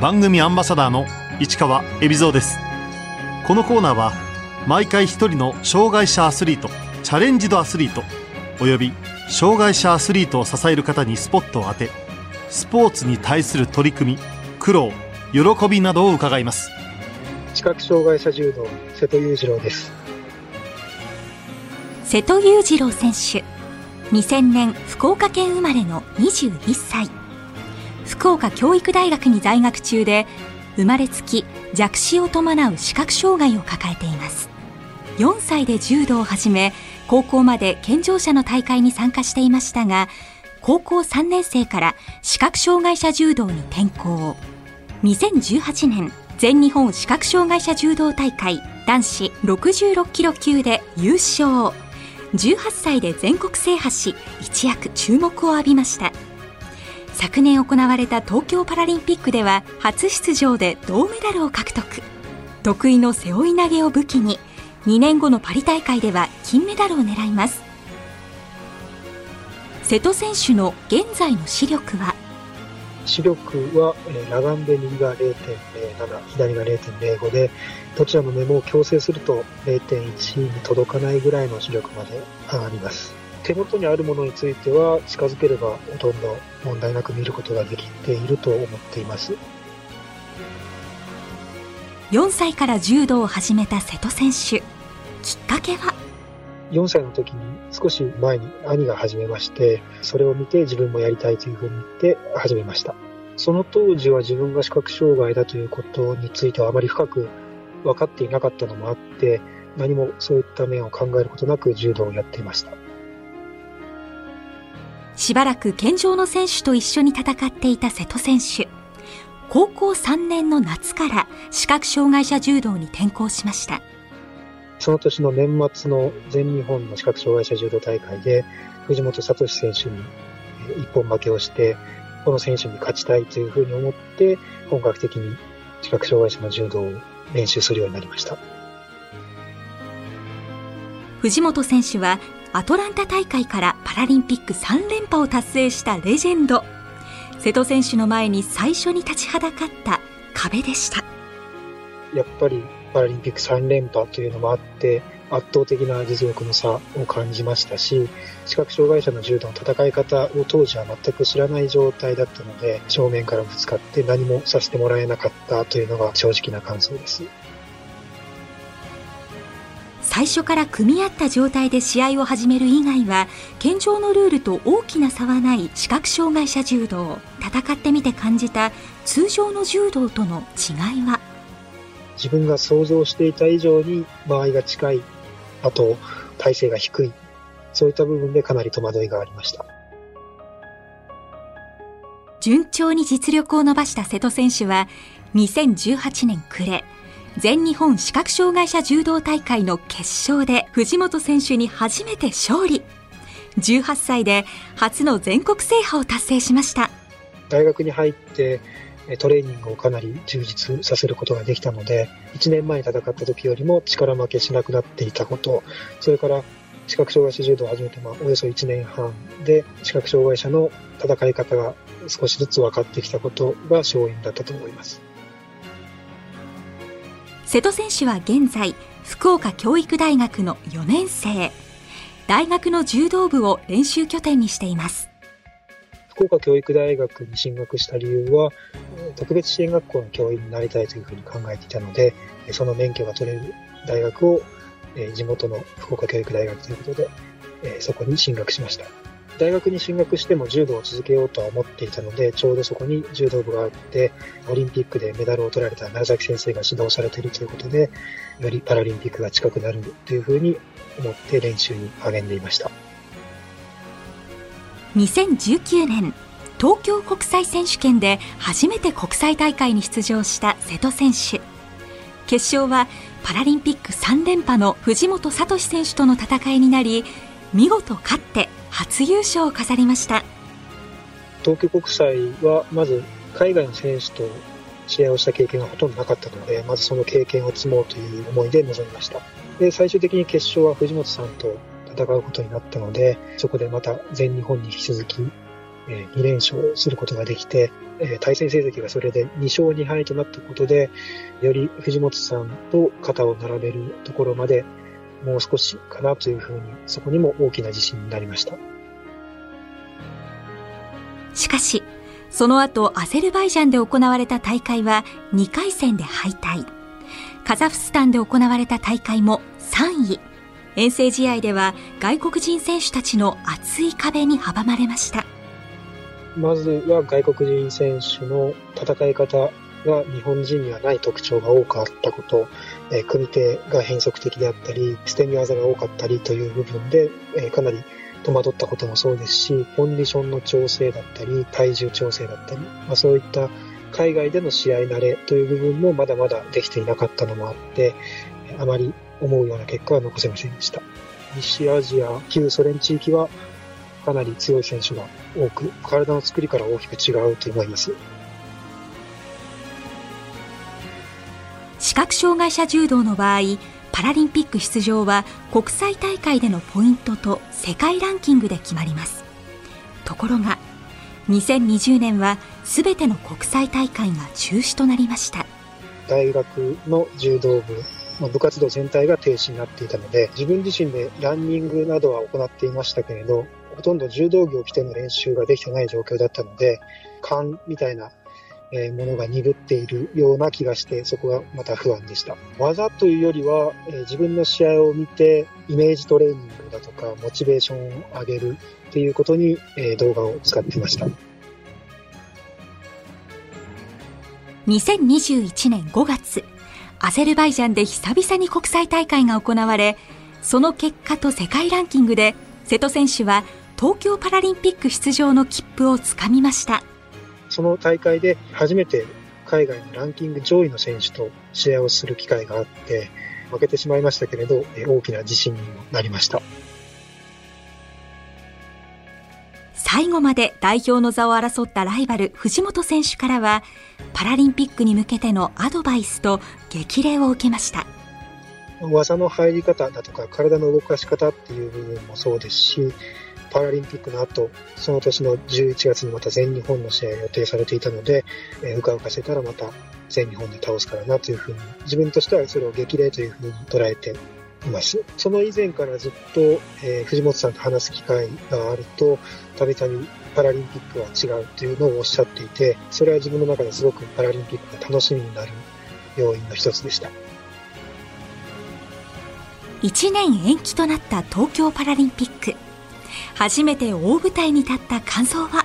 番組アンバサダーの市川恵比蔵です。このコーナーは毎回一人の障害者アスリートチャレンジドアスリートおよび障害者アスリートを支える方にスポットを当てスポーツに対する取り組み苦労喜びなどを伺います。視覚障害者柔道瀬戸裕次郎です。瀬戸裕次郎選手2000年福岡県生まれの21歳福岡教育大学に在学中で生まれつき弱視を伴う視覚障害を抱えています。4歳で柔道を始め高校まで健常者の大会に参加していましたが高校3年生から視覚障害者柔道に転向。2018年全日本視覚障害者柔道大会男子66キロ級で優勝。18歳で全国制覇し一躍注目を浴びました。昨年行われた東京パラリンピックでは初出場で銅メダルを獲得。得意の背負い投げを武器に2年後のパリ大会では金メダルを狙います。瀬戸選手の現在の視力は？視力は、えー、裸眼で右が0.07左が0.05でどちらの目も矯正すると0.1に届かないぐらいの視力まで上がります。手元にあるものについては近づければほとんど問題なく見ることができていると思っています4歳から柔道を始めた瀬戸選手きっかけは？4歳の時に少し前に兄が始めまして、それを見て自分もやりたいというふうに言って始めました。その当時は自分が視覚障害だということについてはあまり深く分かっていなかったのもあって、何もそういった面を考えることなく柔道をやっていました。しばらく健常の選手と一緒に戦っていた瀬戸選手。高校3年の夏から視覚障害者柔道に転向しました。その年の年末の全日本の視覚障害者柔道大会で、藤本聡選手に一本負けをして、この選手に勝ちたいというふうに思って、本格的に視覚障害者の柔道を練習するようになりました。藤本選手はアトランタ大会からパラリンピック3連覇を達成したレジェンド。瀬戸選手の前に最初に立ちはだかった壁でした。やっぱりパラリンピック3連覇というのもあって、圧倒的な実力の差を感じましたし、視覚障害者の柔道の戦い方を当時は全く知らない状態だったので、正面からぶつかって何もさせてもらえなかったというのが正直な感想です。最初から組み合った状態で試合を始める以外は健常のルールと大きな差はない視覚障害者柔道戦ってみて感じた通常の柔道との違いは？自分が想像していた以上に間合いが近い、あと体勢が低い、そういった部分でかなり戸惑いがありました。順調に実力を伸ばした瀬戸選手は、2018年暮れ、全日本視覚障害者柔道大会の決勝で藤本選手に初めて勝利。18歳で初の全国制覇を達成しました。大学に入ってトレーニングをかなり充実させることができたので、1年前に戦った時よりも力負けしなくなっていたこと、それから視覚障害者柔道を始めてまあおよそ1年半で、視覚障害者の戦い方が少しずつ分かってきたことが勝因だったと思います。瀬戸選手は現在、福岡教育大学の4年生。大学の柔道部を練習拠点にしています。福岡教育大学に進学した理由は、特別支援学校の教員になりたいというふうに考えていたので、その免許が取れる大学を、地元の福岡教育大学ということで、そこに進学しました。大学に進学しても柔道を続けようとは思っていたので、ちょうどそこに柔道部があって、オリンピックでメダルを取られた楢崎先生が指導されているということで、よりパラリンピックが近くなるというふうに思って練習に励んでいました。2019年東京国際選手権で初めて国際大会に出場した瀬戸選手決勝はパラリンピック3連覇の藤本聡選手との戦いになり見事勝って初優勝を飾りました。東京国際はまず海外の選手と試合をした経験がほとんどなかったのでまずその経験を積もうという思いで臨みました。で最終的に決勝は藤本さんと戦うことになったので、そこでまた全日本に引き続き、2連勝することができて、対戦成績がそれで2勝2敗となったことで、より藤本さんと肩を並べるところまでもう少しかなというふうに、そこにも大きな自信になりました。しかし、その後アゼルバイジャンで行われた大会は2回戦で敗退。カザフスタンで行われた大会も3位。遠征試合では外国人選手たちの厚い壁に阻まれました。まずは外国人選手の戦い方が日本人にはない特徴が多くあったこと、えー、組手が変則的であったり、捨て身技が多かったりという部分で、え、かなり戸惑ったこともそうですし、コンディションの調整だったり、体重調整だったり、まあ、そういった海外での試合慣れという部分もまだまだできていなかったのもあって、あまり思うような結果は残せませんでした。西アジア、旧ソ連地域はかなり強い選手が多く、体の作りから大きく違うと思います。視覚障害者柔道の場合、パラリンピック出場は国際大会でのポイントと世界ランキングで決まります。ところが2020年は全ての国際大会が中止となりました。大学の柔道部部活動全体が停止になっていたので自分自身でランニングなどは行っていましたけれどほとんど柔道着を着ての練習ができてない状況だったので勘みたいなえものが鈍っているような気がして、そこがまた不安でした。技というよりは、え自分の試合を見て、イメージトレーニングだとか、モチベーションを上げるっていうことに、え動画を使っていました。2021年5月、アゼルバイジャンで久々に国際大会が行われ、その結果と世界ランキングで、瀬戸選手は東京パラリンピック出場の切符をつかみました。その大会で初めて海外のランキング上位の選手と試合をする機会があって、負けてしまいましたけれど、大きな自信にもなりました。最後まで代表の座を争ったライバル藤本選手からはパラリンピックに向けてのアドバイスと激励を受けました技の入り方だとか体の動かし方っていう部分もそうですしパラリンピックの後、その年の11月にまた全日本の試合が予定されていたので、えー、うかうかせたらまた全日本で倒すからなというふうに、自分としてはそれを激励というふうに捉えています。その以前からずっと、えー、藤本さんと話す機会があると、たびたびパラリンピックは違うというのをおっしゃっていて、それは自分の中ですごくパラリンピックが楽しみになる要因の一つでした。1年延期となった東京パラリンピック。初めて大舞台に立った感想は？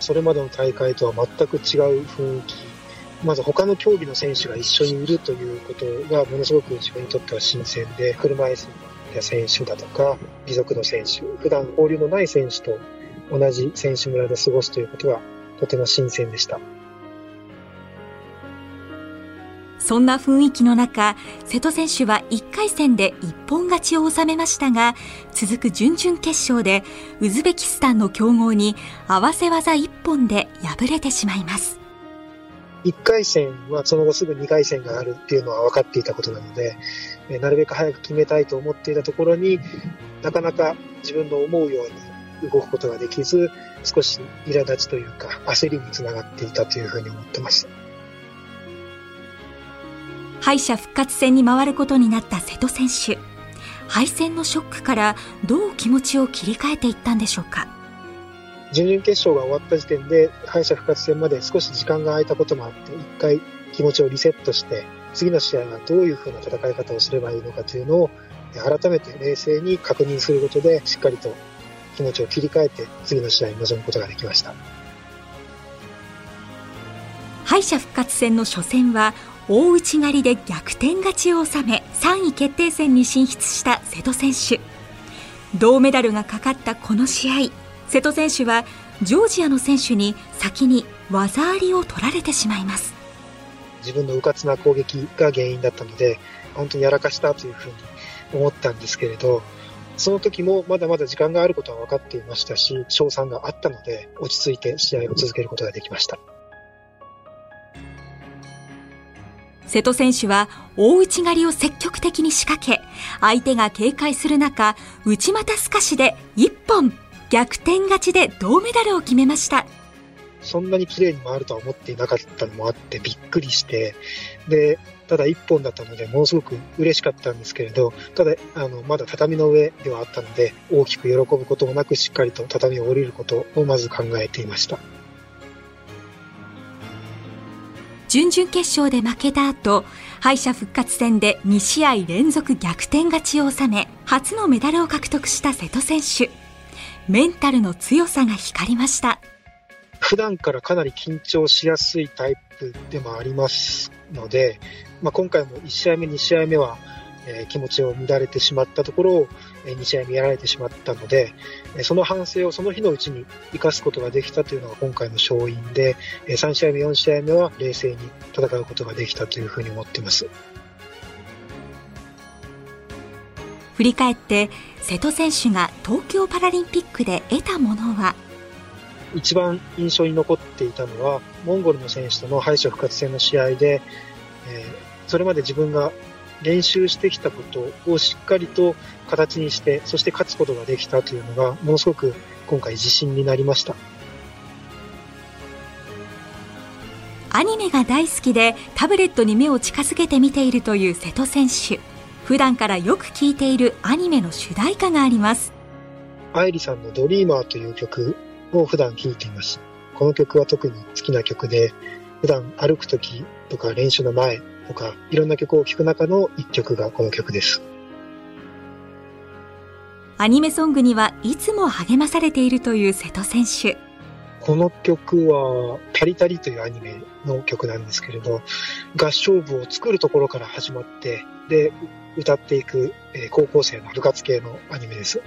それまでの大会とは全く違う雰囲気。まず他の競技の選手が一緒にいるということがものすごく自分にとっては新鮮で、車椅子や選手だとか、義足の選手、普段交流のない選手と同じ選手村で過ごすということはとても新鮮でした。そんな雰囲気の中、瀬戸選手は1回戦で一本勝ちを収めましたが、続く準々決勝でウズベキスタンの強豪に合わせ技1本で敗れてしまいます。1回戦はその後すぐ2回戦があるっていうのは分かっていたことなので、なるべく早く決めたいと思っていたところになかなか自分の思うように動くことができず、少し苛立ちというか焦りにつながっていたというふうに思ってます。敗者復活戦に回ることになった瀬戸選手。敗戦のショックからどう気持ちを切り替えていったんでしょうか？準々決勝が終わった時点で敗者復活戦まで少し時間が空いたこともあって一回気持ちをリセットして次の試合はどういうふうな戦い方をすればいいのかというのを改めて冷静に確認することでしっかりと気持ちを切り替えて次の試合に臨むことができました。敗者復活戦の初戦は大内刈りで逆転勝ちを収め3位決定戦に進出した瀬戸選手銅メダルがかかったこの試合瀬戸選手はジョージアの選手に先に技ありを取られてしまいます自分の迂闊な攻撃が原因だったので本当にやらかしたというふうに思ったんですけれどその時もまだまだ時間があることは分かっていましたし、賞賛があったので、落ち着いて試合を続けることができました。瀬戸選手は大内刈りを積極的に仕掛け、相手が警戒する中、内股すかしで一本。逆転勝ちで銅メダルを決めました。そんなに綺麗に回るとは思っていなかったのもあってびっくりして、で、ただ一本だったので、ものすごく嬉しかったんですけれど、ただ、あの、まだ畳の上ではあったので、大きく喜ぶこともなく、しっかりと畳を降りることをまず考えていました。準々決勝で負けた後、敗者復活戦で2試合連続逆転勝ちを収め、初のメダルを獲得した瀬戸選手。メンタルの強さが光りました。普段からかなり緊張しやすいタイプでもありますので、まあ、今回も1試合目、2試合目は、えー気持ちを乱れてしまったところを、え2試合目やられてしまったので、えーその反省をその日のうちに生かすことができたというのが今回の勝因で、えー3試合目、4試合目は冷静に戦うことができたというふうに思っています。振り返って、瀬戸選手が東京パラリンピックで得たものは、一番印象に残っていたのは、モンゴルの選手との敗者復活戦の試合で、えーそれまで自分が練習してきたことをしっかりと形にして、そして勝つことができたというのが、ものすごく今回自信になりました。アニメが大好きでタブレットに目を近づけて見ているという瀬戸選手。普段からよく聴いているアニメの主題歌があります。愛理さんのドリーマーという曲を普段聴いています。この曲は特に好きな曲で、普段歩く時とか練習の前いろんな曲を聴く中の一曲がこの曲です。アニメソングにはいつも励まされているという瀬戸選手。この曲は、タリタリというアニメの曲なんですけれど、合唱部を作るところから始まって、で、歌っていく、えー高校生の部活系のアニメです。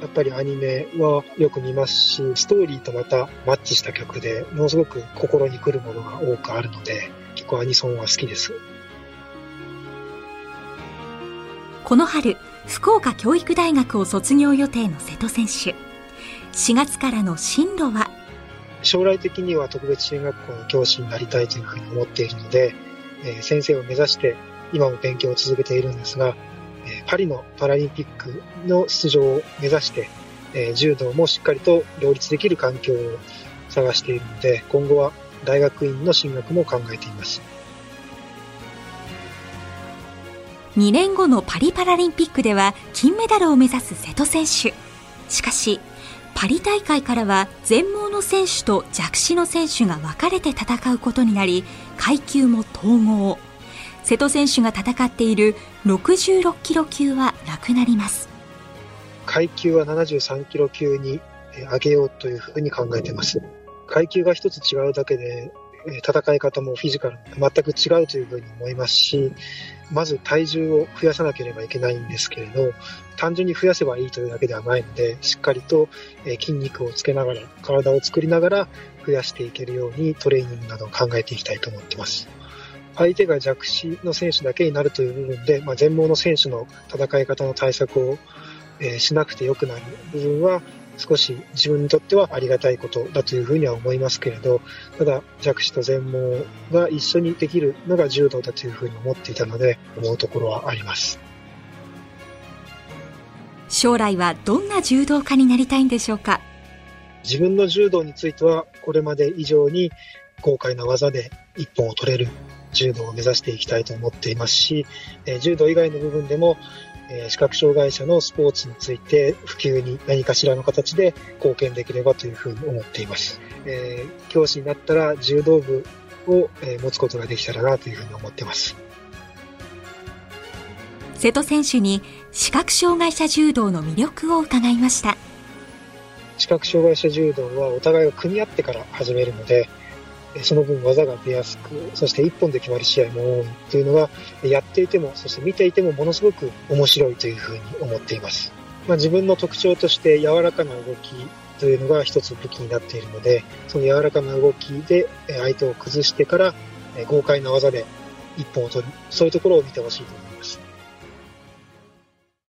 やっぱりアニメはよく見ますし、ストーリーとまたマッチした曲で、ものすごく心に来るものが多くあるので、結構アニソンは好きです。この春、福岡教育大学を卒業予定の瀬戸選手。4月からの進路は、将来的には特別支援学校の教師になりたいというふうに思っているので、えー先生を目指して今も勉強を続けているんですが、えーパリのパラリンピックの出場を目指して、えー柔道もしっかりと両立できる環境を探しているので、今後は大学院の進学も考えています。2年後のパリパラリンピックでは金メダルを目指す瀬戸選手。しかし、パリ大会からは全盲の選手と弱視の選手が分かれて戦うことになり、階級も統合。瀬戸選手が戦っている66キロ級はなくなります。階級は73キロ級に上げようというふうに考えています。階級が一つ違うだけで、戦い方もフィジカル全く違うというふうに思いますし、まず体重を増やさなければいけないんですけれど、単純に増やせばいいというだけではないので、しっかりと筋肉をつけながら、体を作りながら増やしていけるようにトレーニングなどを考えていきたいと思っています。相手が弱視の選手だけになるという部分で、まあ、全盲の選手の戦い方の対策を、えしなくてよくなる部分は少し自分にとってはありがたいことだというふうには思いますけれど、ただ弱視と全盲が一緒にできるのが柔道だというふうに思っていたので、思うところはあります。将来はどんな柔道家になりたいんでしょうか？自分の柔道については、これまで以上に豪快な技で一本を取れる柔道を目指していきたいと思っていますし、えー柔道以外の部分でも、えー視覚障害者のスポーツについて普及に何かしらの形で貢献できればというふうに思っています。えー教師になったら柔道部を、えー持つことができたらなというふうに思っています。瀬戸選手に視覚障害者柔道の魅力を伺いました。視覚障害者柔道はお互いが組み合ってから始めるので、えーその分技が出やすく、そして一本で決まる試合も多いというのが、えーやっていても、そして見ていてもものすごく面白いというふうに思っています。まあ、自分の特徴として柔らかな動きというのが一つ武器になっているので、その柔らかな動きで相手を崩してから、豪快な技で一本を取る、そういうところを見てほしいと思います。